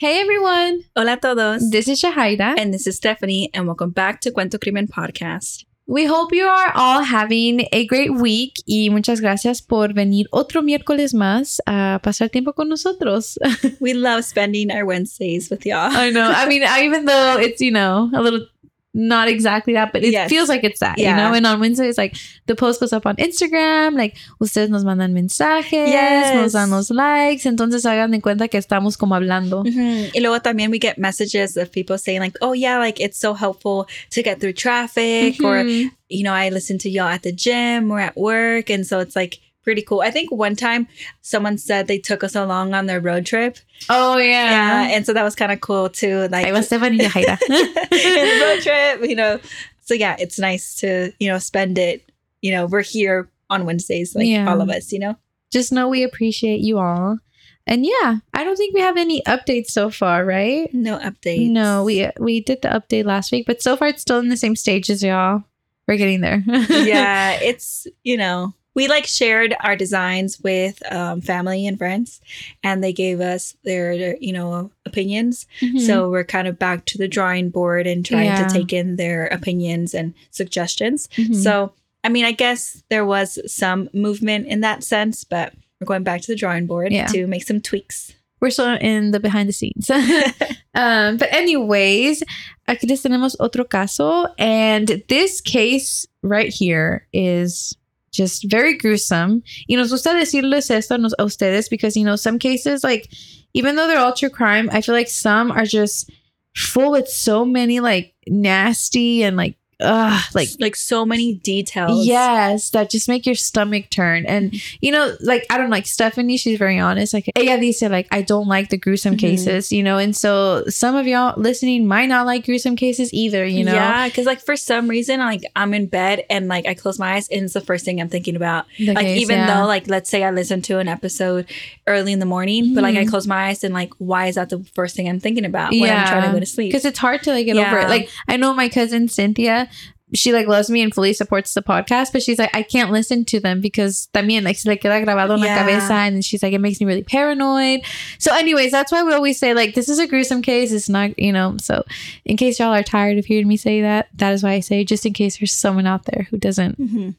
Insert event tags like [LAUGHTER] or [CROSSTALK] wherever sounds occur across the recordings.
Hey everyone! Hola a todos. This is Shahaira. And this is Stephanie, and welcome back to Cuento Crimen Podcast. We hope you are all having a great week y muchas gracias por venir otro miércoles más a pasar tiempo con nosotros. [LAUGHS] we love spending our Wednesdays with y'all. I know. I mean, even though it's, you know, a little not exactly that, but it Yes. feels like it's that, Yeah. you know? And on Wednesday, it's like the post goes up on Instagram, like ustedes nos mandan mensajes, Yes. nos dan los likes, entonces hagan de cuenta que estamos como hablando. Mhm. Y luego también we get messages of people saying like, oh yeah, like it's so helpful to get through traffic or, Mhm. you know, I listen to y'all at the gym or at work. And so it's like pretty cool. I think one time someone said they took us along on their road trip. Oh, Yeah. yeah. And so that was kind of cool too. Like Ahí was Stephanie y Jaira. [LAUGHS] road trip, you know. So yeah, it's nice to, you know, spend it, you know, we're here on Wednesdays, like Yeah. all of us, you know. just know we appreciate you all. And yeah, I don't think we have any updates so far, right? No updates. No, we we did the update last week, but so far it's still in the same stages, y'all. We're getting there. [LAUGHS] yeah, it's you know we like shared our designs with um, family and friends, and they gave us their you know opinions. Mhm. So we're kind of back to the drawing board and trying Yeah. to take in their opinions and suggestions. Mhm. So I mean, I guess there was some movement in that sense, but we're going back to the drawing board Yeah. to make some tweaks. we're still in the behind the scenes. [LAUGHS] um, but anyways, aquí les tenemos otro caso, and this case right here is just very gruesome. Y nos gusta decirles esto a ustedes because you know some cases like even though they're all true crime, I feel like some are just full with so many like nasty and like ugh like like so many details. Yes, that just make your stomach turn. And you know, like I don't like Stephanie, she's very honest. Like ella dice, like, I don't like the gruesome Mhm. cases, you know, and so some of y'all listening might not like gruesome cases either, you know. Yeah, because like for some reason, like I'm in bed and like I close my eyes and it's the first thing I'm thinking about. The like case, even yeah. though like let's say I listen to an episode early in the morning, but like I Mhm. close my eyes and like why is that the first thing I'm thinking about when I'm trying to go to sleep? Because it's hard to like get over it. Like I know my cousin Cynthia, she like loves me and fully supports the podcast, but she's like, I can't listen to them because también like se le queda grabado en la Yeah. cabeza and she's like, it makes me really paranoid. So, anyways, that's why we always say like this is a gruesome case. It's not, you know. So, in case y'all are tired of hearing me say that, that is why I say just in case there's someone out there who doesn't Mhm.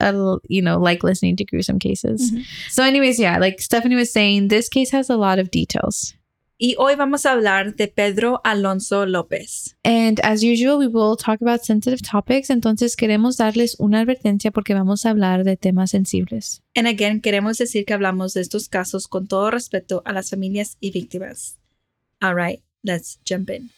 uh, you know, like listening to gruesome cases. Mhm. So, anyways, yeah, like Stephanie was saying, this case has a lot of details. Y hoy vamos a hablar de Pedro Alonso López. And as usual, we will talk about sensitive topics. Entonces, queremos darles una advertencia porque vamos a hablar de temas sensibles. And again, queremos decir que hablamos de estos casos con todo respeto a las familias y víctimas. All right, let's jump in.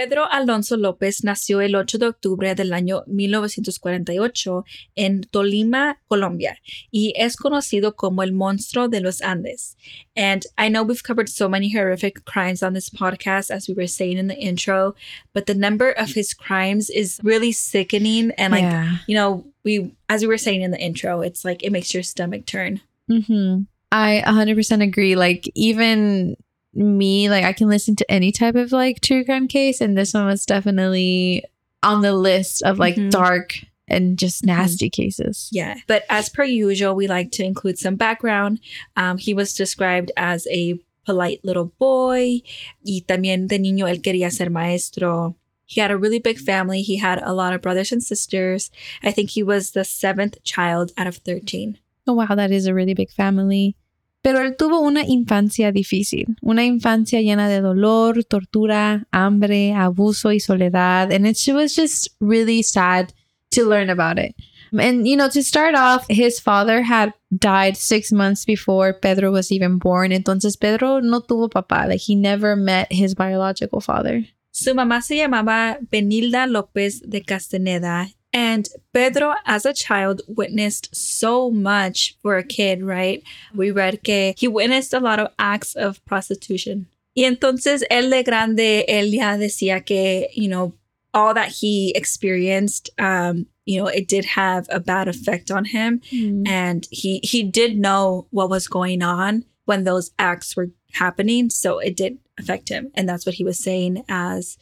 Pedro Alonso López nació el 8 de octubre del año 1948 en Tolima, Colombia, y es conocido como el monstruo de los Andes. And I know we've covered so many horrific crimes on this podcast, as we were saying in the intro, but the number of his crimes is really sickening. And like, yeah. you know, we, as we were saying in the intro, it's like it makes your stomach turn. hmm I 100% agree. Like, even me, like, I can listen to any type of like true crime case, and this one was definitely on the list of like Mhm. dark and just Mhm. nasty cases. Yeah. But as per usual, we like to include some background. Um, he was described as a polite little boy. Y también de niño él quería ser maestro. He had a really big family. He had a lot of brothers and sisters. I think he was the seventh child out of 13. Oh, wow, that is a really big family. Pero él tuvo una infancia difícil, una infancia llena de dolor, tortura, hambre, abuso y soledad. And it was just really sad to learn about it. And, you know, to start off, his father had died six months before Pedro was even born. Entonces, Pedro no tuvo papá. Like, he never met his biological father. Su mamá se llamaba Benilda López de Castaneda. And Pedro, as a child, witnessed so much for a kid, right? We read que he witnessed a lot of acts of prostitution. Y entonces, él de grande, él ya decía que, you know, all that he experienced, um, you know, it did have a bad effect on him. And he he did know what was going on when those acts were happening. So it did affect him. And that's what he was saying as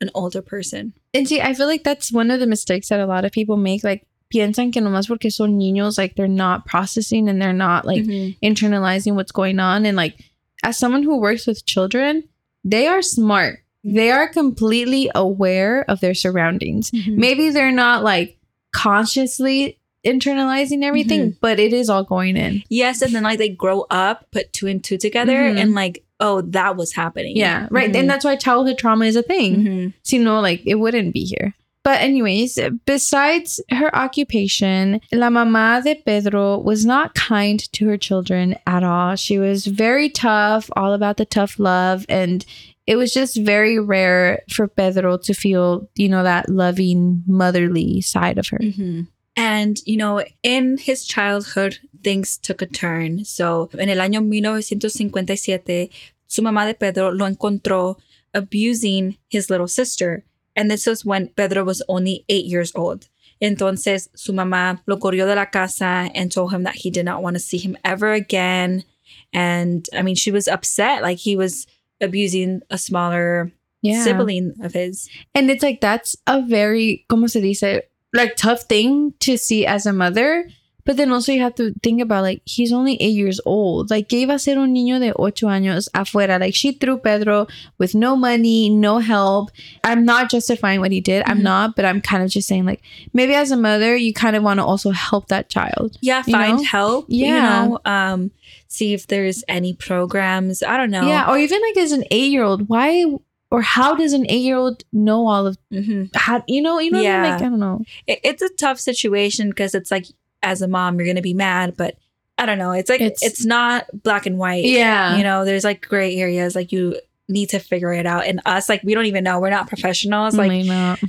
an older person. And see, I feel like that's one of the mistakes that a lot of people make. Like, piensan que nomás porque son niños, like they're not processing and they're not like Mhm. internalizing what's going on. And like, as someone who works with children, they are smart. They are completely aware of their surroundings. Mhm. Maybe they're not like consciously internalizing everything, but it is all going in. Yes, and then like they grow up, put two and two together, Mhm. and like, oh, that was happening. Yeah, right. Mhm. And that's why childhood trauma is a thing. Mhm. So, you know, like it wouldn't be here. But, anyways, besides her occupation, La Mamá de Pedro was not kind to her children at all. She was very tough, all about the tough love. And it was just very rare for Pedro to feel, you know, that loving, motherly side of her. Mhm. And, you know, in his childhood, things took a turn. So, en el año 1957, su mamá de Pedro lo encontró abusing his little sister. And this was when Pedro was only eight years old. Entonces, su mamá lo corrió de la casa and told him that he did not want to see him ever again. And I mean, she was upset. Like he was abusing a smaller Yeah. sibling of his. And it's like that's a very, como se dice, like tough thing to see as a mother. But then also you have to think about like he's only eight years old. Like, ¿qué iba a ser un niño de ocho años afuera? Like she threw Pedro with no money, no help. I'm not justifying what he did. I'm Mhm. not, but I'm kind of just saying like maybe as a mother you kind of want to also help that child. yeah find know? help Yeah. you know um see if there's any programs i don't know Yeah, or even like as an eight year old, why or how does an eight year old know all of hmm how you know you know what I mean? Like I don't know. it, it's a tough situation because it's like as a mom you're gonna be mad but i don't know. It's like It's- it's, not black and white. Yeah, you know there's like gray areas like you need to figure it out. And us like we don't even know. We're not professionals like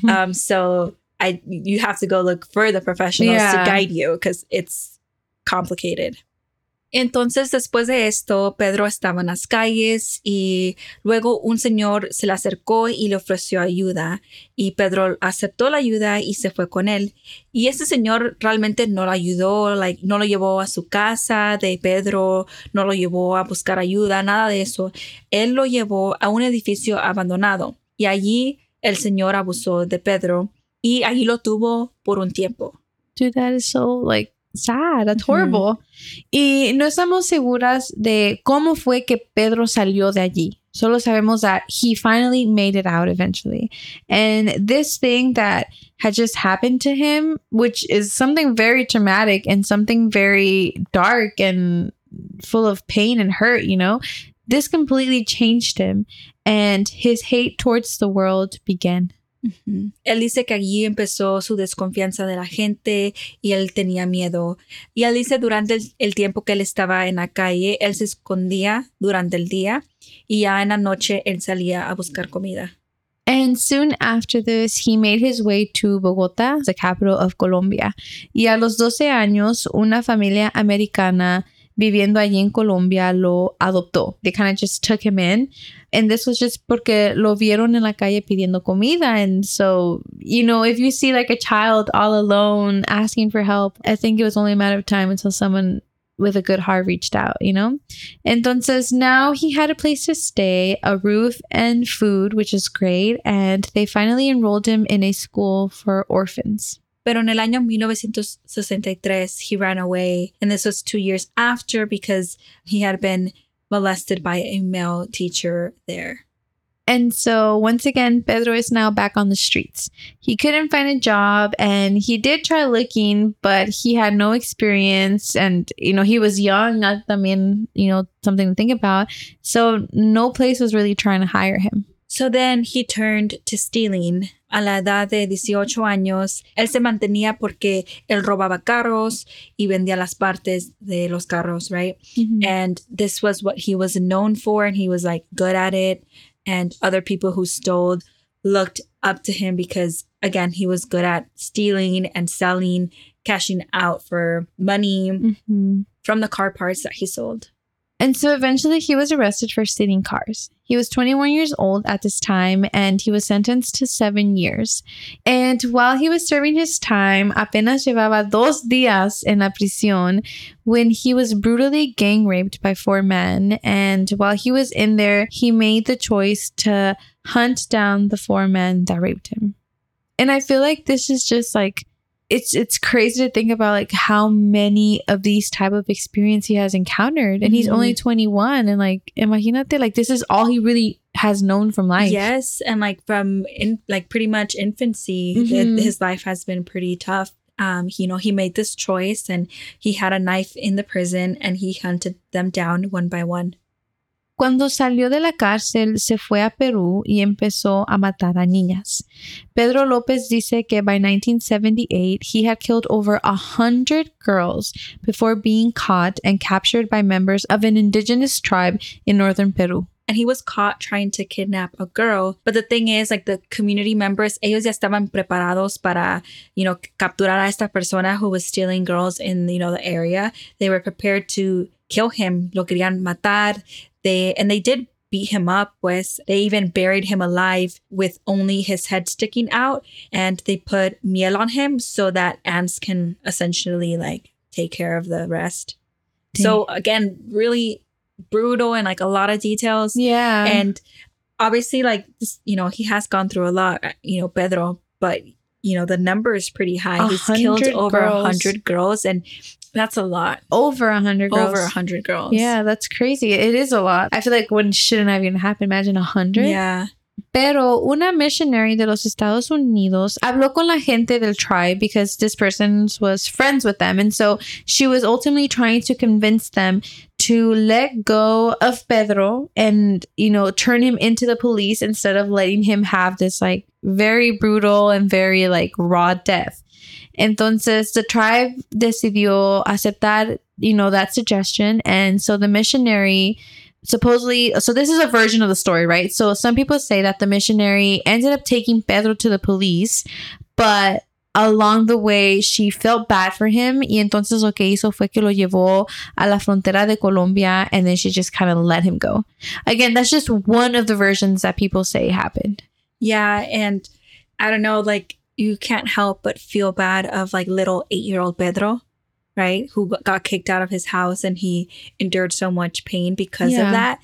[LAUGHS] um so i you have to go look for the professionals Yeah. to guide you because it's complicated entonces después de esto Pedro estaba en las calles y luego un señor se le acercó y le ofreció ayuda y Pedro aceptó la ayuda y se fue con él y ese señor realmente no lo ayudó like no lo llevó a su casa de Pedro no lo llevó a buscar ayuda nada de eso él lo llevó a un edificio abandonado y allí el señor abusó de Pedro y allí lo tuvo por un tiempo. Dude, that is so like sad. That's horrible. Y no estamos seguras de cómo fue que Pedro salió de allí. Solo sabemos that he finally made it out eventually. And this thing that had just happened to him, which is something very traumatic and something very dark and full of pain and hurt, you know, this completely changed him. And his hate towards the world began. Él dice que allí empezó su desconfianza de la gente y él tenía miedo. Y él dice durante el, el tiempo que él estaba en la calle, él se escondía durante el día y ya en la noche él salía a buscar comida. And soon after this, he made his way to Bogota, the capital of Colombia. Y a los 12 años, una familia americana viviendo allí en Colombia lo adoptó. They kind of just took him in. And this was just porque lo vieron en la calle pidiendo comida. And so, you know, if you see like a child all alone asking for help, I think it was only a matter of time until someone with a good heart reached out, you know? Entonces now he had a place to stay, a roof and food, which is great. And they finally enrolled him in a school for orphans. Pero en el año 1963, he ran away. And this was two years after because he had been molested by a male teacher there. And so once again, Pedro is now back on the streets. He couldn't find a job and he did try looking, but he had no experience. And, you know, he was young, not, I mean, you know, something to think about. So no place was really trying to hire him. So then he turned to stealing. A la edad de 18 años, él se mantenía porque él robaba carros y vendía las partes de los carros, right? And this was what he was known for, and he was like good at it. And other people who stole looked up to him because, again, he was good at stealing and selling, cashing out for money Mhm. from the car parts that he sold. And so eventually he was arrested for stealing cars. He was 21 years old at this time and he was sentenced to seven years. And while he was serving his time, apenas llevaba dos días en la prisión when he was brutally gang raped by four men. And while he was in there, he made the choice to hunt down the four men that raped him. And I feel like this is just like it's it's crazy to think about like how many of these type of experience he has encountered and he's Mhm. only 21 and like imagínate like this is all he really has known from life Yes, and like from in like pretty much infancy, Mhm. th- his life has been pretty tough. Um, you know, he made this choice, and he had a knife in the prison, and he hunted them down one by one. Cuando salió de la cárcel, se fue a Perú y empezó a matar a niñas. Pedro López dice que by 1978, he had killed over a hundred girls before being caught and captured by members of an indigenous tribe in northern Peru. And he was caught trying to kidnap a girl. But the thing is, like the community members, ellos ya estaban preparados para, you know, capturar a esta persona who was stealing girls in, you know, the area. They were prepared to kill him. Lo querían matar. They and they did beat him up. with. they even buried him alive with only his head sticking out, and they put miel on him so that ants can essentially like take care of the rest. So again, really brutal and like a lot of details. Yeah. And obviously, like this, you know, he has gone through a lot, you know, Pedro, but you know, the number is pretty high. He's killed over a hundred girls, and that's a lot. over a hundred girls. Over a hundred girls. Yeah, that's crazy. It is a lot. I feel like when shouldn't have even happened. Imagine a hundred. Yeah. Pero una missionary de los Estados Unidos habló con la gente del tribe because this person was friends with them. And so she was ultimately trying to convince them to let go of Pedro and, you know, turn him into the police instead of letting him have this like very brutal and very like raw death. Entonces the tribe decidió aceptar, you know, that suggestion. And so the missionary supposedly so this is a version of the story right so some people say that the missionary ended up taking pedro to the police but along the way she felt bad for him y entonces lo que hizo fue que lo llevó a la frontera de Colombia and then she just kind of let him go again that's just one of the versions that people say happened Yeah. And I don't know, like you can't help but feel bad of like little eight year old Pedro, right? Who got- kicked out of his house and he endured so much pain because Yeah. of that.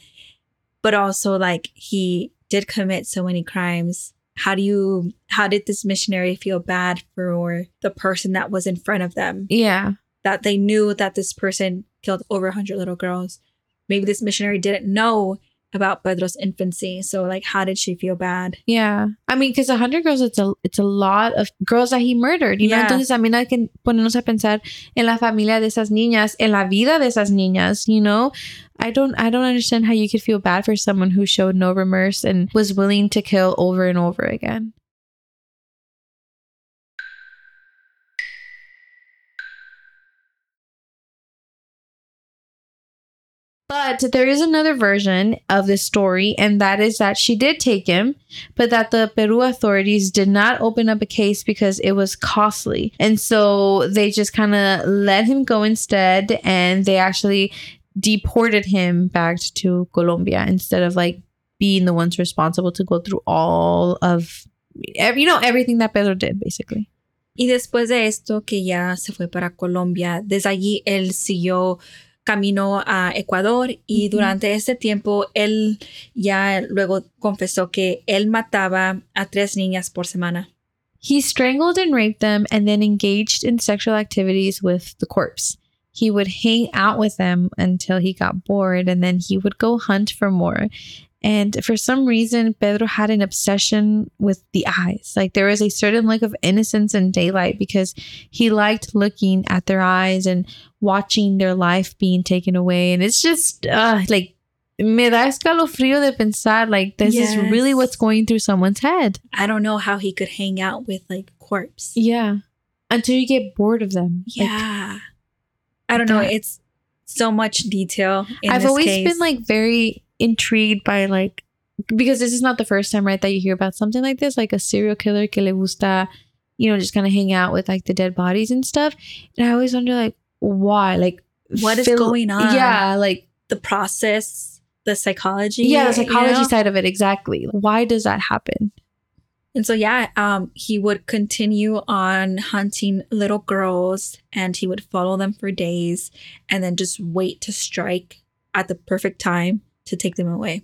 But also like he did commit so many crimes. How do you how did this missionary feel bad for the person that was in front of them? yeah That they knew that this person killed over 100 little girls. Maybe this missionary didn't know about Pedro's infancy. So like how did she feel bad? Yeah, I mean, because a hundred girls, it's a it's a lot of girls that he murdered. You know, Yeah. entonces también hay que ponernos a pensar en la familia de esas niñas, en la vida de esas niñas. You know, I don't I don't understand how you could feel bad for someone who showed no remorse and was willing to kill over and over again. But there is another version of this story, and that is that she did take him, but that the Peru authorities did not open up a case because it was costly. And so they just kind of let him go instead, and they actually deported him back to Colombia instead of like being the ones responsible to go through all of every, you know everything that Pedro did basically. Y después de esto, que ya se fue para Colombia, desde allí él siguió camino a Ecuador y Ujú. durante ese tiempo él ya luego confesó que él mataba a tres niñas por semana. He strangled and raped them and then engaged in sexual activities with the corpse. He would hang out with them until he got bored and then he would go hunt for more. And for some reason, Pedro had an obsession with the eyes. Like there was a certain look of innocence and daylight because he liked looking at their eyes and watching their life being taken away. And it's just uh, like, me da escalofrío de pensar like this is really what's going through someone's head. I don't know how he could hang out with like corpse. Yeah. Until you get bored of them. Like, Yeah. I don't know. It's so much detail. In I've always case. been like very intrigued by like because this is not the first time, right, that you hear about something like this, like a serial killer que le gusta, you know, just kind of hang out with like the dead bodies and stuff. And I always wonder like why? Like What is fill- going on? Yeah, like the process, the psychology. Yeah, the you psychology know? side of it, exactly. Why does that happen? And so yeah, um, he would continue on hunting little girls and he would follow them for days and then just wait to strike at the perfect time to take them away.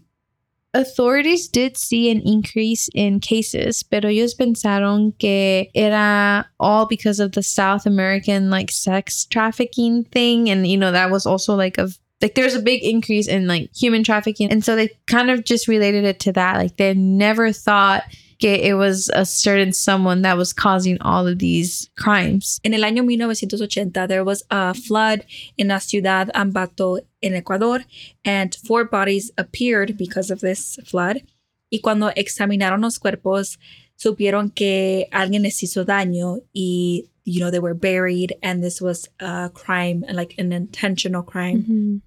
Authorities did see an increase in cases, pero ellos pensaron que era all because of the South American like sex trafficking thing. And, you know, that was also like a like there's a big increase in like human trafficking. And so they kind of just related it to that. Like they never thought it was a certain someone that was causing all of these crimes. In el año 1980, there was a flood in la ciudad Ambato in Ecuador, and four bodies appeared because of this flood. Y cuando examinaron los cuerpos, supieron que alguien les hizo daño y, you know, they were buried, and this was a crime, like an intentional crime. Mm-hmm.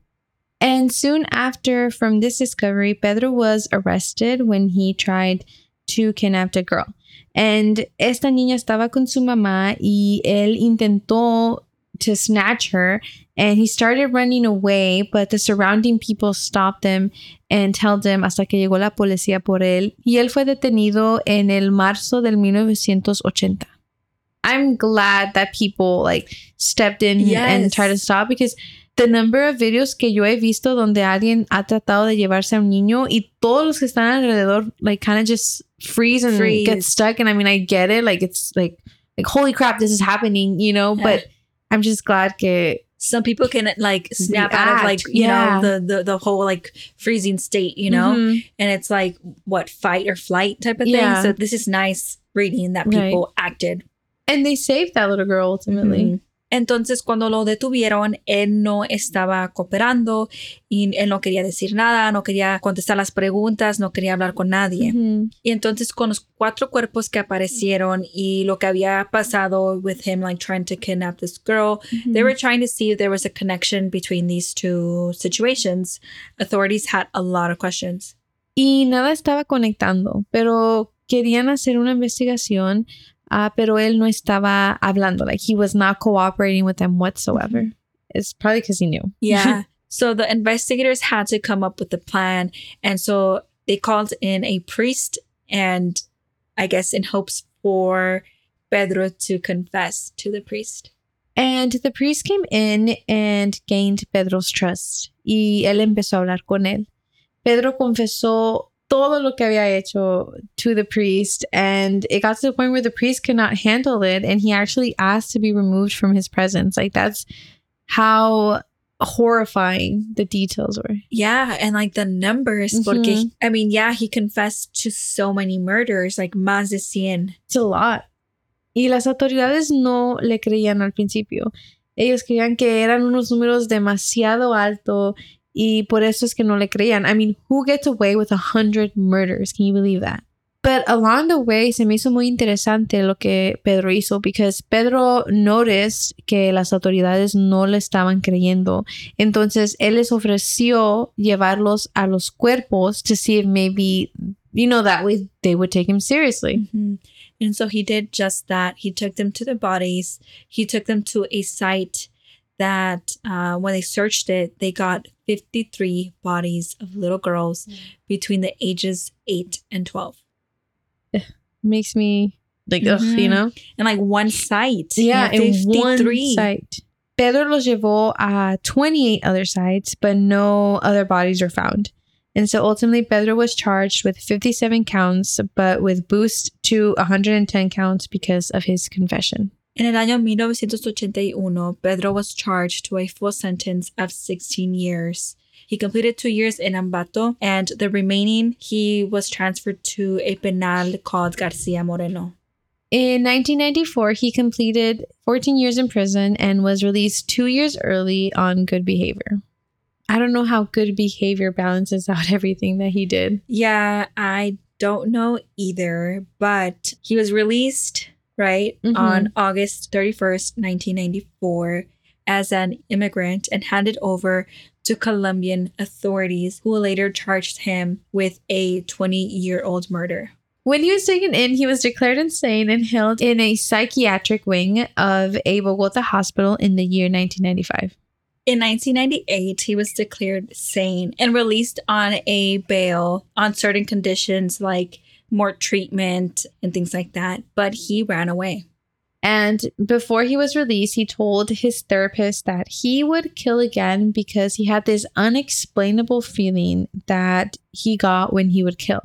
And soon after from this discovery, Pedro was arrested when he tried to kidnap a girl. And esta niña estaba con su mamá y él intentó to snatch her and he started running away, but the surrounding people stopped him and held him hasta que llegó la policía por él. Y él fue detenido en el marzo del 1980. I'm glad that people like stepped in and tried to stop because the number of videos que yo he visto donde alguien ha tratado de llevarse a un niño y todos los que están alrededor like kind of just freeze and Freeze. get stuck and I mean I get it like it's like like holy crap this is happening you know Yeah. but I'm just glad que Some people can like snap out of like you yeah. know the, the the whole like freezing state, you know, Mhm. and it's like what fight or flight type of Yeah. thing. So this is nice reading that Right. people acted. and they saved that little girl ultimately Ujú. Entonces, cuando lo detuvieron, él no estaba cooperando y él no quería decir nada, no quería contestar las preguntas, no quería hablar con nadie. Y entonces, con los cuatro cuerpos que aparecieron y lo que había pasado with him, like trying to kidnap this girl, they were trying to see if there was a connection between these two situations. Authorities had a lot of questions. y nada estaba conectando, pero querían hacer una investigación, ah, pero él no estaba hablando, like he was not cooperating with them whatsoever. It's probably because he knew. Yeah. [LAUGHS] so the investigators had to come up with a plan. And so they called in a priest and I guess in hopes for Pedro to confess to the priest. And the priest came in and gained Pedro's trust, y él empezó a hablar con él. Pedro confesó todo lo que había hecho to the priest, and it got to the point where the priest could not handle it, and he actually asked to be removed from his presence. Like that's how horrifying the details were. Yeah. And like the numbers, porque, Mhm. I mean, yeah, he confessed to so many murders, like más de cien. It's a lot. Y las autoridades no le creían al principio. Ellos creían que eran unos números demasiado alto y por eso es que no le creían. I mean, who gets away with a hundred murders? Can you believe that? But along the way se me hizo muy interesante lo que Pedro hizo because Pedro noticed que las autoridades no le estaban creyendo. Entonces él les ofreció llevarlos a los cuerpos to see if maybe, you know, that way they would take him seriously. Mhm. And so he did just that. He took them to the bodies. He took them to a site that uh, when they searched it, they got 53 bodies of little girls between the ages 8 and 12. makes me like ugh, you Mhm. know And like one site. yeah in one 53. site pedro los llevó a 28 other sites but no other bodies were found and so ultimately pedro was charged with 57 counts but with boost to 110 counts because of his confession En el año 1981, Pedro was charged to a full sentence of 16 years. He completed two years in Ambato, and the remaining he was transferred to a penal called Garcia Moreno. in 1994 he completed 14 years in prison and was released two years early on good behavior i don't know how good behavior balances out [LAUGHS] everything that he did Yeah, I don't know either, but he was released, right, Mhm. on August 31st, 1994, as an immigrant and handed over to Colombian authorities, who later charged him with a 20 year old murder. When he was taken in, he was declared insane and held in a psychiatric wing of a Bogota hospital in the year 1995. In 1998, he was declared sane and released on a bail on certain conditions like more treatment and things like that, but he ran away. And before he was released, he told his therapist that he would kill again because he had this unexplainable feeling that he got when he would kill.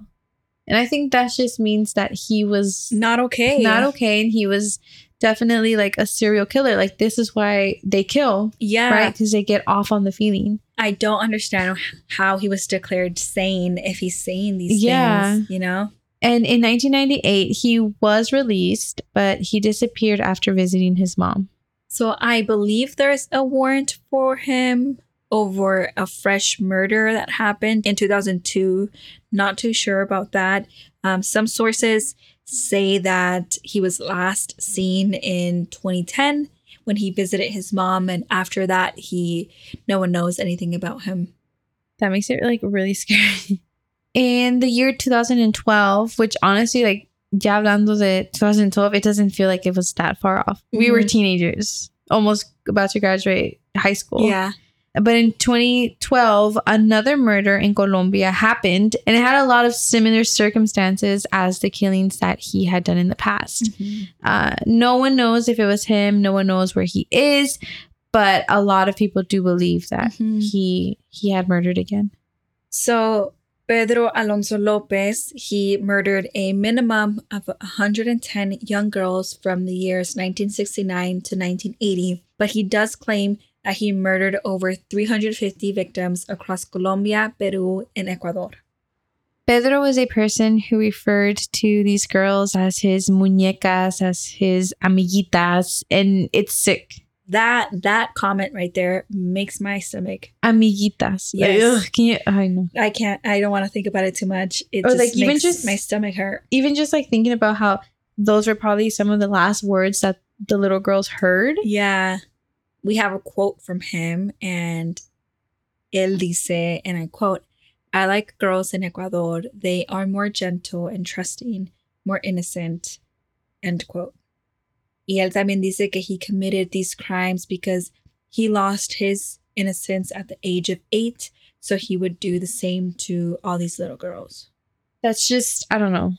And I think that just means that he was Not okay. not okay and he was definitely like a serial killer. Like, this is why they kill, Yeah. right? Because they get off on the feeling. I don't understand how he was declared sane if he's saying these Yeah. things, you know? And in 1998, he was released, but he disappeared after visiting his mom. So I believe there's a warrant for him over a fresh murder that happened in 2002. Not too sure about that. Um, some sources say that he was last seen in 2010 when he visited his mom, and after that, he no one knows anything about him. That makes it like really [LAUGHS] scary. In the year 2012, which honestly, like, ya hablando de 2012, it doesn't feel like it was that far off. We were Mhm. teenagers, almost about to graduate high school. Yeah. But in 2012, another murder in Colombia happened, and it had a lot of similar circumstances as the killings that he had done in the past. Uh, no one knows if it was him. No one knows where he is, but a lot of people do believe that Mhm. he he had murdered again. So Pedro Alonso Lopez, he murdered a minimum of 110 young girls from the years 1969 to 1980, but he does claim that he murdered over 350 victims across Colombia, Peru, and Ecuador. Pedro was a person who referred to these girls as his muñecas, as his amiguitas, and it's sick. That that comment right there makes my stomach. Amiguitas. Like, ugh, can you? I know. I can't. I don't want to think about it too much. It Or, just like, even makes just- my stomach hurt. Even just like thinking about how those were probably some of the last words that the little girls heard. Yeah. We have a quote from him, and él dice, and I quote, I like girls in Ecuador. They are more gentle and trusting, more innocent, end quote. Y él también dice que he committed these crimes because he lost his innocence at the age of eight, so he would do the same to all these little girls. That's just I don't know.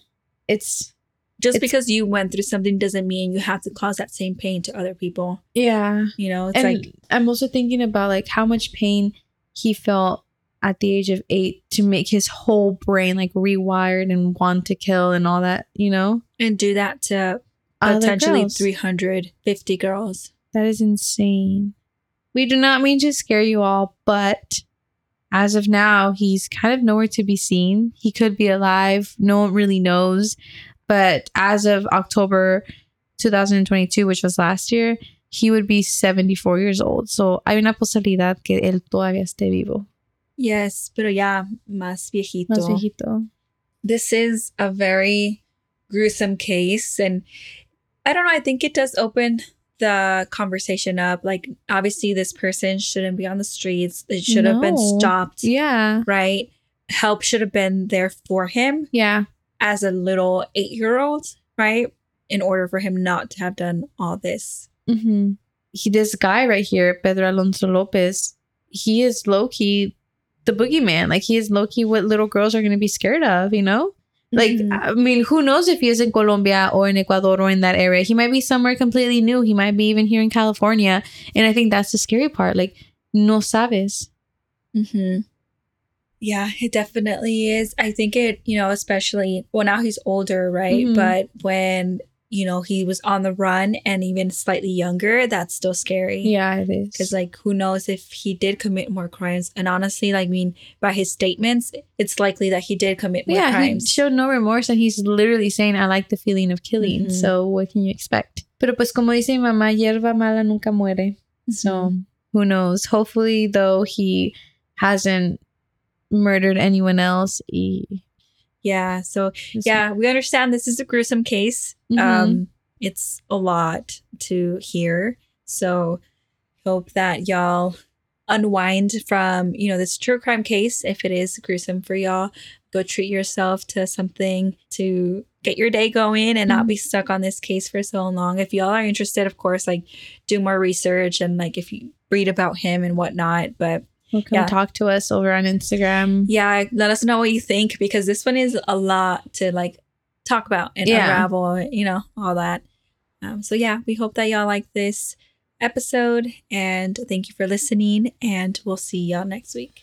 It's Just It's- because you went through something doesn't mean you have to cause that same pain to other people. yeah. You know, it's and like I'm also thinking about like how much pain he felt at the age of eight to make his whole brain like rewired and want to kill and all that, you know? and do that to potentially girls. 350 girls. That is insane. We do not mean to scare you all, but as of now, he's kind of nowhere to be seen. He could be alive. No one really knows. But as of October 2022, which was last year, he would be 74 years old. So hay una posibilidad que él todavía esté vivo. Yes, pero ya más viejito. Más viejito. This is a very gruesome case. And I don't know, I think it does open the conversation up. Like, obviously, this person shouldn't be on the streets, it should have been stopped, Yeah. right? Help should have been there for him Yeah. as a little eight year old, right? In order for him not to have done all this. hmm He, this guy right here, Pedro Alonso Lopez, he is low key the boogeyman. Like he is low key what little girls are going to be scared of, you know? Like, Mhm. I mean, who knows if he is in Colombia or in Ecuador or in that area? He might be somewhere completely new. He might be even here in California. And I think that's the scary part. Like, no sabes. Mm-hmm. Yeah, it definitely is. I think it, you know, especially well, now he's older, right? Mhm. But when, you know, he was on the run and even slightly younger, that's still scary. Yeah, it is. Because, like, who knows if he did commit more crimes? And honestly, like, I mean, by his statements, it's likely that he did commit more crimes. yeah, he showed no remorse and he's literally saying, I like the feeling of killing. Mhm. So what can you expect? Pero pues como dice mi mamá, hierba mala nunca muere. So Mhm. who knows? Hopefully, though, he hasn't murdered anyone else. Yeah. So, yeah, we understand this is a gruesome case. Mhm. Um, it's a lot to hear. So hope that y'all unwind from, you know, this true crime case. If it is gruesome for y'all, go treat yourself to something to get your day going and not be stuck on this case for so long. If y'all are interested, of course, like do more research and like if you read about him and whatnot. But Well, come Yeah. talk to us over on Instagram. yeah, let us know what you think because this one is a lot to like talk about and Yeah. unravel, you know, all that. Um, so yeah, we hope that y'all like this episode and thank you for listening and we'll see y'all next week.